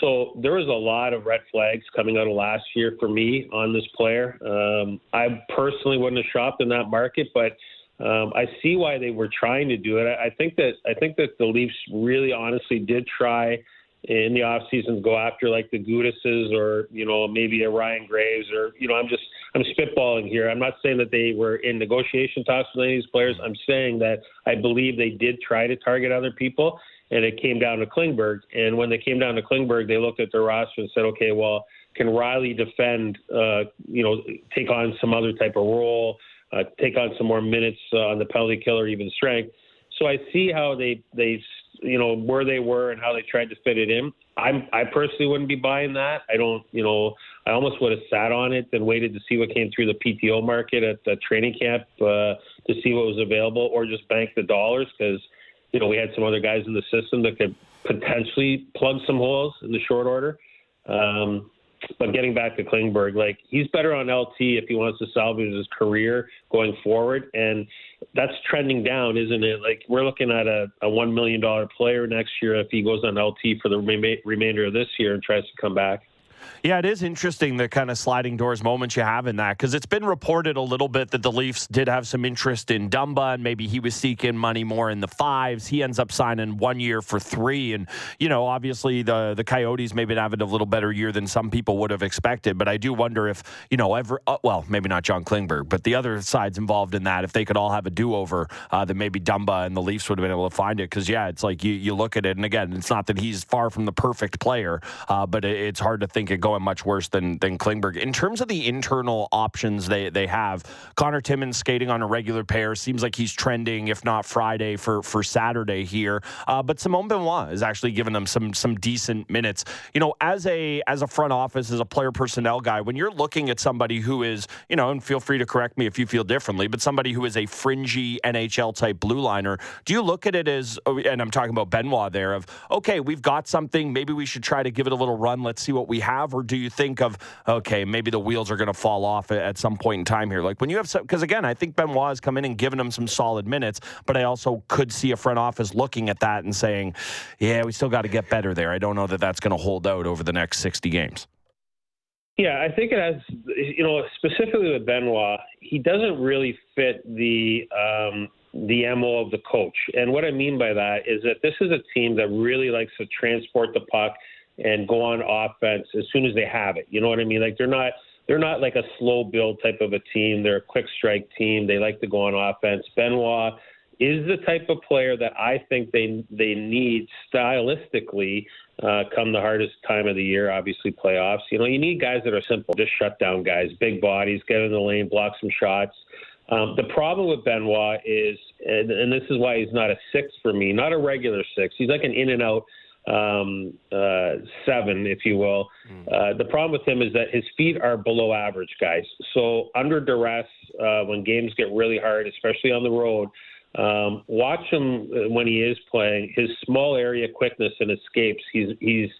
So there was a lot of red flags coming out of last year for me on this player. Um, I personally wouldn't have shopped in that market, but um, I see why they were trying to do it. I, I think that I think that the Leafs really, honestly, did try in the off season go after like the Gudases or you know maybe a Ryan Graves or you know I'm just I'm spitballing here. I'm not saying that they were in negotiation talks with any of these players. I'm saying that I believe they did try to target other people and it came down to Klingberg. And when they came down to Klingberg, they looked at their roster and said, okay, well, can Rielly defend? Uh, you know, take on some other type of role, uh, take on some more minutes uh, on the penalty killer, even strength. So I see how they they you know where they were and how they tried to fit it in. I'm I personally wouldn't be buying that. I don't you know I almost would have sat on it and waited to see what came through the PTO market at the training camp uh, to see what was available, or just bank the dollars because you know, we had some other guys in the system that could potentially plug some holes in the short order. Um, but getting back to Klingberg, like he's better on LT if he wants to salvage his career going forward, and that's trending down, isn't it? Like we're looking at a, a one million dollar player next year if he goes on LT for the rem- remainder of this year and tries to come back. Yeah, it is interesting the kind of sliding doors moments you have in that because it's been reported a little bit that the Leafs did have some interest in Dumba and maybe he was seeking money more in the fives. He ends up signing one year for three, and you know, obviously the the Coyotes maybe having a little better year than some people would have expected. But I do wonder if you know, ever uh, well, maybe not John Klingberg, but the other sides involved in that, if they could all have a do over, uh, then maybe Dumba and the Leafs would have been able to find it. Because yeah, it's like you you look at it, and again, it's not that he's far from the perfect player, uh, but it, it's hard to think it going much worse than than Klingberg. In terms of the internal options they they have, Connor Timmins skating on a regular pair seems like he's trending, if not Friday for for Saturday here. Uh, but Simon Benoit is actually giving them some some decent minutes. You know, as a as a front office, as a player personnel guy, when you're looking at somebody who is, you know, and feel free to correct me if you feel differently, but somebody who is a fringy NHL type blue liner, do you look at it as, and I'm talking about Benoit there, of okay, we've got something, maybe we should try to give it a little run, let's see what we have, or do you think of okay, maybe the wheels are going to fall off at some point in time here? Like when you have some, because again, I think Benoit has come in and given him some solid minutes, but I also could see a front office looking at that and saying, yeah, we still got to get better there. I don't know that that's going to hold out over the next 60 games. Yeah, I think it has, you know, specifically with Benoit, he doesn't really fit the um, the MO of the coach. And what I mean by that is that this is a team that really likes to transport the puck and go on offense as soon as they have it. You know what I mean? Like they're not they're not like a slow build type of a team. They're a quick strike team. They like to go on offense. Benoit is the type of player that I think they they need stylistically uh, come the hardest time of the year, obviously playoffs. You know, you need guys that are simple, just shut down guys, big bodies, get in the lane, block some shots. Um, the problem with Benoit is, and, and this is why he's not a six for me, not a regular six. He's like an in and out um, uh, seven, if you will. Mm. Uh, the problem with him is that his feet are below average, guys. So under duress, uh, when games get really hard, especially on the road, um, watch him when he is playing. His small area quickness and escapes. He's he's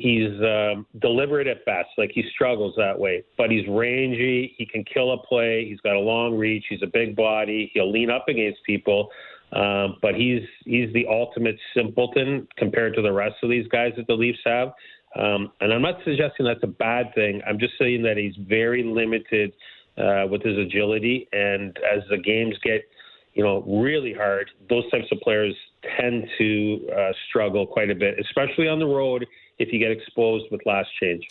He's um, deliberate at best, like he struggles that way. But he's rangy. He can kill a play. He's got a long reach. He's a big body. He'll lean up against people. Um, but he's he's the ultimate simpleton compared to the rest of these guys that the Leafs have. Um, and I'm not suggesting that's a bad thing. I'm just saying that he's very limited uh, with his agility. And as the games get, you know, really hard, those types of players tend to uh, struggle quite a bit, especially on the road if you get exposed with last change.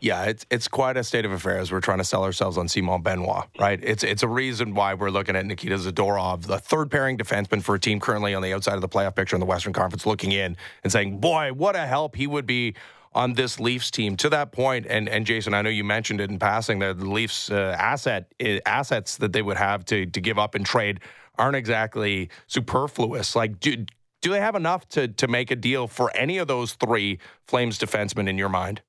Yeah, it's it's quite a state of affairs. We're trying to sell ourselves on Simon Benoit, right? It's it's a reason why we're looking at Nikita Zadorov, the third pairing defenseman for a team currently on the outside of the playoff picture in the Western Conference, looking in and saying, "Boy, what a help he would be." On this Leafs team, to that point, and and Jason, I know you mentioned it in passing that the Leafs uh, asset uh, assets that they would have to to give up and trade aren't exactly superfluous. Like, do do they have enough to to make a deal for any of those three Flames defensemen in your mind?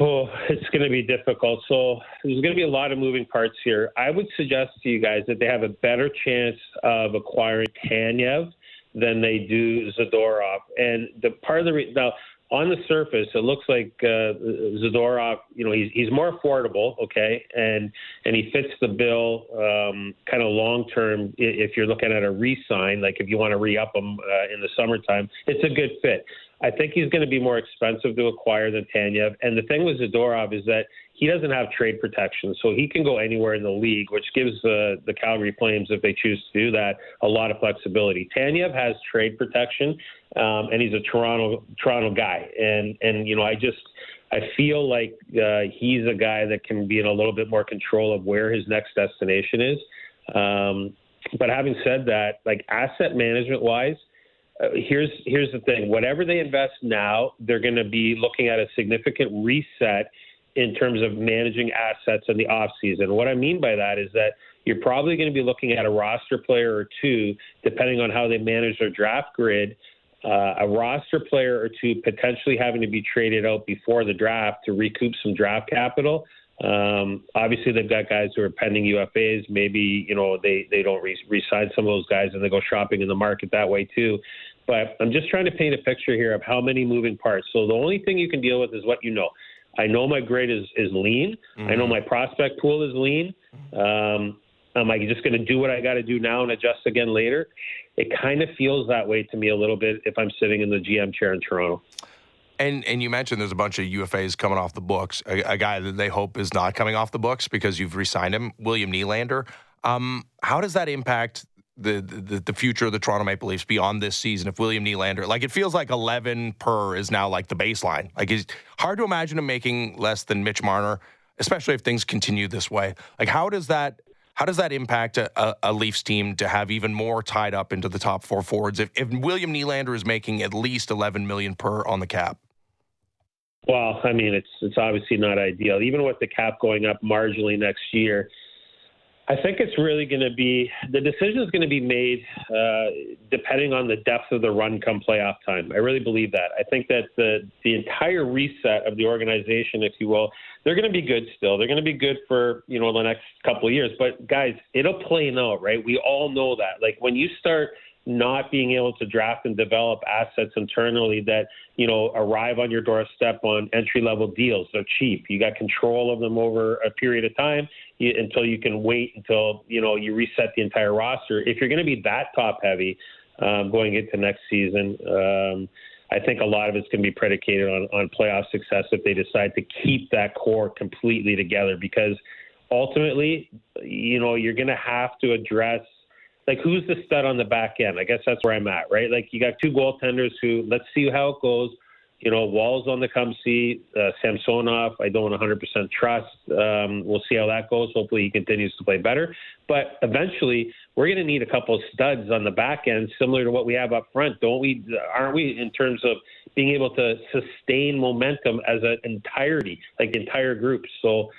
Oh, it's going to be difficult. So there's going to be a lot of moving parts here. I would suggest to you guys that they have a better chance of acquiring Tanev than they do Zadorov. And the part of the re- now on the surface, it looks like uh, Zadorov. You know, he's he's more affordable, okay, and and he fits the bill um, kind of long term. If you're looking at a re-sign, like if you want to re-up him uh, in the summertime, it's a good fit. I think he's going to be more expensive to acquire than Tanev. And the thing with Zadorov is that he doesn't have trade protection, so he can go anywhere in the league, which gives the the Calgary Flames, if they choose to do that, a lot of flexibility. Tanev has trade protection, um, and he's a Toronto Toronto guy, and and you know I just I feel like uh, he's a guy that can be in a little bit more control of where his next destination is. Um, but having said that, like asset management wise, here's here's the thing: whatever they invest now, they're going to be looking at a significant reset in terms of managing assets in the off season. What I mean by that is that you're probably going to be looking at a roster player or two, depending on how they manage their draft grid. Uh, a roster player or two potentially having to be traded out before the draft to recoup some draft capital. Um, obviously, they've got guys who are pending UFAs. Maybe you know they they don't re- sign some of those guys and they go shopping in the market that way too. But I'm just trying to paint a picture here of how many moving parts. So the only thing you can deal with is what you know. I know my grade is is lean. Mm-hmm. I know mm-hmm. my prospect pool is lean. Um, am I just going to do what I got to do now and adjust again later? It kind of feels that way to me a little bit if I'm sitting in the GM chair in Toronto. And and you mentioned there's a bunch of UFAs coming off the books. A, a guy that they hope is not coming off the books because you've re-signed him, William Nylander. Um, how does that impact the, the the future of the Toronto Maple Leafs beyond this season if William Nylander like it feels like 11 per is now like the baseline like it's hard to imagine him making less than Mitch Marner especially if things continue this way like how does that how does that impact a, a, a, Leafs team to have even more tied up into the top four forwards if, if William Nylander is making at least 11 million per on the cap? Well, I mean, it's it's obviously not ideal. Even with the cap going up marginally next year, I think it's really going to be the decision is going to be made uh, depending on the depth of the run come playoff time. I really believe that. I think that the the entire reset of the organization, if you will, they're going to be good still. They're going to be good for you know the next couple of years. But guys, it'll play out, right? We all know that. Like when you start not being able to draft and develop assets internally that you know arrive on your doorstep on entry level deals. They're cheap. You got control of them over a period of time you, until you can wait until you know you reset the entire roster. If you're going to be that top heavy um, going into next season. Um, I think a lot of it's going to be predicated on, on playoff success if they decide to keep that core completely together because ultimately, you know, you're going to have to address like who's the stud on the back end? I guess that's where I'm at, right? Like you got two goaltenders who let's see how it goes. You know, Woll's on the come see. Uh, Samsonov, I don't 100% trust. Um, we'll see how that goes. Hopefully, he continues to play better. But eventually, we're going to need a couple of studs on the back end, similar to what we have up front, don't we? Aren't we? In terms of being able to sustain momentum as an entirety, like entire groups. So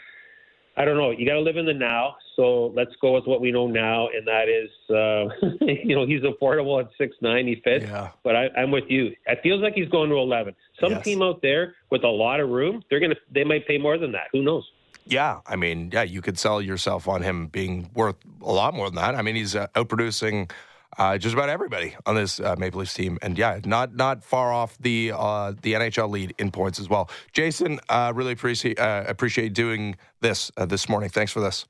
I don't know. You got to live in the now. So let's go with what we know now, and that is, uh, *laughs* you know, he's affordable at six nine. He fits. Yeah. But I, am with you. It feels like he's going to eleven. Some yes. team out there with a lot of room, they're gonna, they might pay more than that. Who knows? Yeah, I mean, yeah, you could sell yourself on him being worth a lot more than that. I mean, he's uh, outproducing uh, just about everybody on this uh, Maple Leafs team, and yeah, not not far off the uh, the NHL lead in points as well. Jason, uh, really appreciate uh, appreciate doing this uh, this morning. Thanks for this.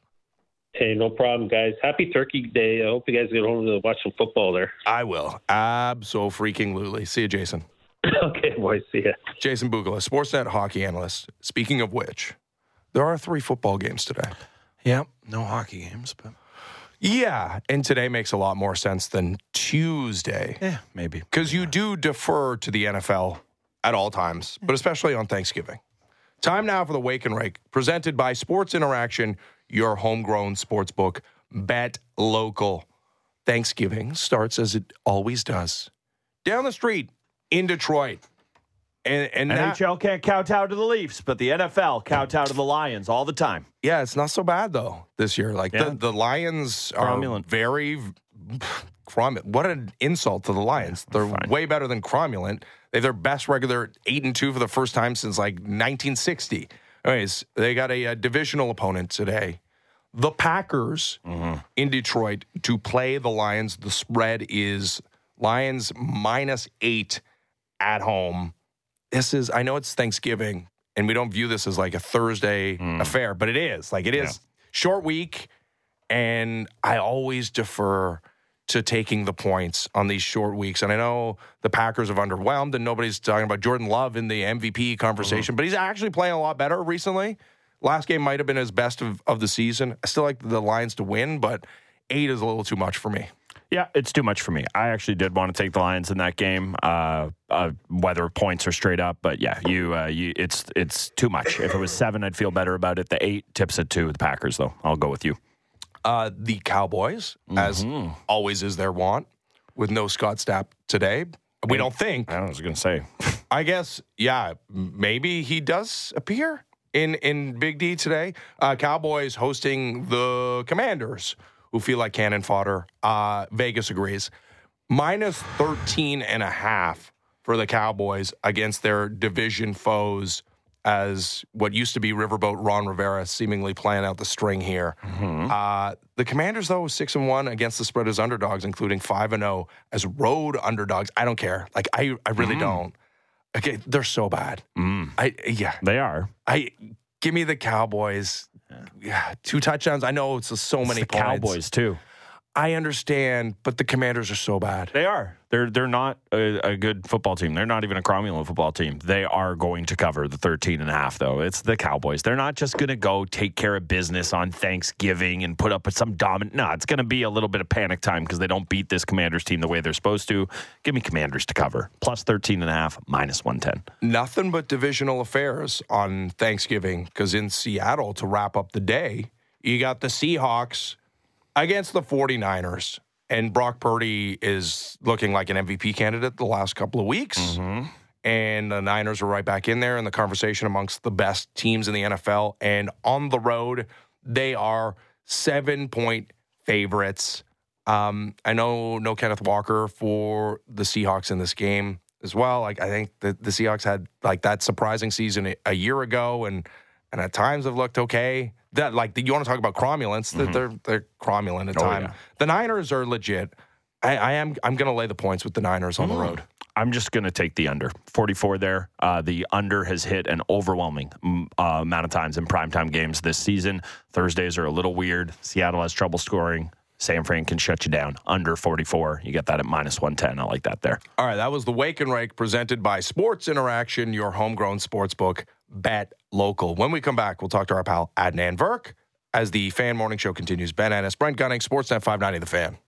Hey, no problem, guys. Happy Turkey Day. I hope you guys get home to watch some football there. I will abso freaking lutely. See you, Jason. *laughs* okay, boys. See ya. Jason Bukala, Sportsnet hockey analyst. Speaking of which, there are three football games today. Yeah, no hockey games, but Yeah, and today makes a lot more sense than Tuesday yeah, maybe. because you do defer to the NFL at all times, but especially on Thanksgiving. Time now for the Wake and Rake, presented by Sports Interaction, your homegrown sports book. Bet local. Thanksgiving starts as it always does down the street in Detroit. And, and that- NHL can't kowtow to the Leafs, but the NFL kowtow to the Lions all the time. Yeah, it's not so bad though this year. Like Yeah. the, the Lions are Cromulent. very cromulent. What an insult to the Lions. They're fine. way better than cromulent. They have their best regular eight and two for the first time since like 1960. Anyways, they got a, uh divisional opponent today. The Packers Mm-hmm. in Detroit to play the Lions. The spread is Lions minus eight at home. This is, I know it's Thanksgiving, and we don't view this as like a Thursday Mm. affair, but it is. Like it is short week, and I always defer to taking the points on these short weeks. And I know the Packers have underwhelmed, and nobody's talking about Jordan Love in the MVP conversation, but he's actually playing a lot better recently. Last game might have been his best of, of the season. I still like the Lions to win, but eight is a little too much for me. Yeah, it's too much for me. I actually did want to take the Lions in that game, uh, uh, whether points are straight up. But yeah, you, uh, you, it's it's too much. If it was seven, I'd feel better about it. The eight tips at two the Packers, though. I'll go with you. Uh, the Cowboys, as always is their want, with no Scott Stapp today. We don't think. I was going to say, *laughs* I guess, yeah, maybe he does appear in in Big D today. Uh, Cowboys hosting the Commanders, who feel like cannon fodder. Uh, Vegas agrees. Minus 13 and a half for the Cowboys against their division foes as what used to be Riverboat Ron Rivera seemingly playing out the string here. Uh, the Commanders, though, six and one against the spread as underdogs, including five and zero as road underdogs. I don't care. Like I, I really don't. Okay, they're so bad. I yeah. they are. I give me the Cowboys. Yeah, two touchdowns. I know it's so many the points. Cowboys too. I understand, but the Commanders are so bad. They are. They're they're not a, a good football team. They're not even a cromulent football team. They are going to cover the 13 and a half though. It's the Cowboys. They're not just going to go take care of business on Thanksgiving and put up with some dominant. No, it's going to be a little bit of panic time because they don't beat this Commanders team the way they're supposed to. Give me Commanders to cover. Plus 13 and a half, minus 110. Nothing but divisional affairs on Thanksgiving because in Seattle to wrap up the day, you got the Seahawks against the 49ers. And Brock Purdy is looking like an MVP candidate the last couple of weeks. And the Niners are right back in there in the conversation amongst the best teams in the NFL. And on the road, they are seven point favorites. Um, I know no Kenneth Walker for the Seahawks in this game as well. Like I think that the Seahawks had like that surprising season a- a year ago, and and at times have looked okay. That like you want to talk about cromulence? That they're they're cromulent at Oh, time. yeah. The Niners are legit. I, I am I'm going to lay the points with the Niners on the road. I'm just going to take the under. 44 there. Uh, the under has hit an overwhelming mm, uh, amount of times in primetime games this season. Thursdays are a little weird. Seattle has trouble scoring. San Fran can shut you down. Under 44. You get that at minus 110. I like that there. All right, that was the Wake and Rake presented by Sports Interaction, your homegrown sports book. Bet local. When we come back, we'll talk to our pal Adnan Virk as the Fan Morning Show continues. Ben Ennis, Brent Gunning, Sportsnet 590, The Fan.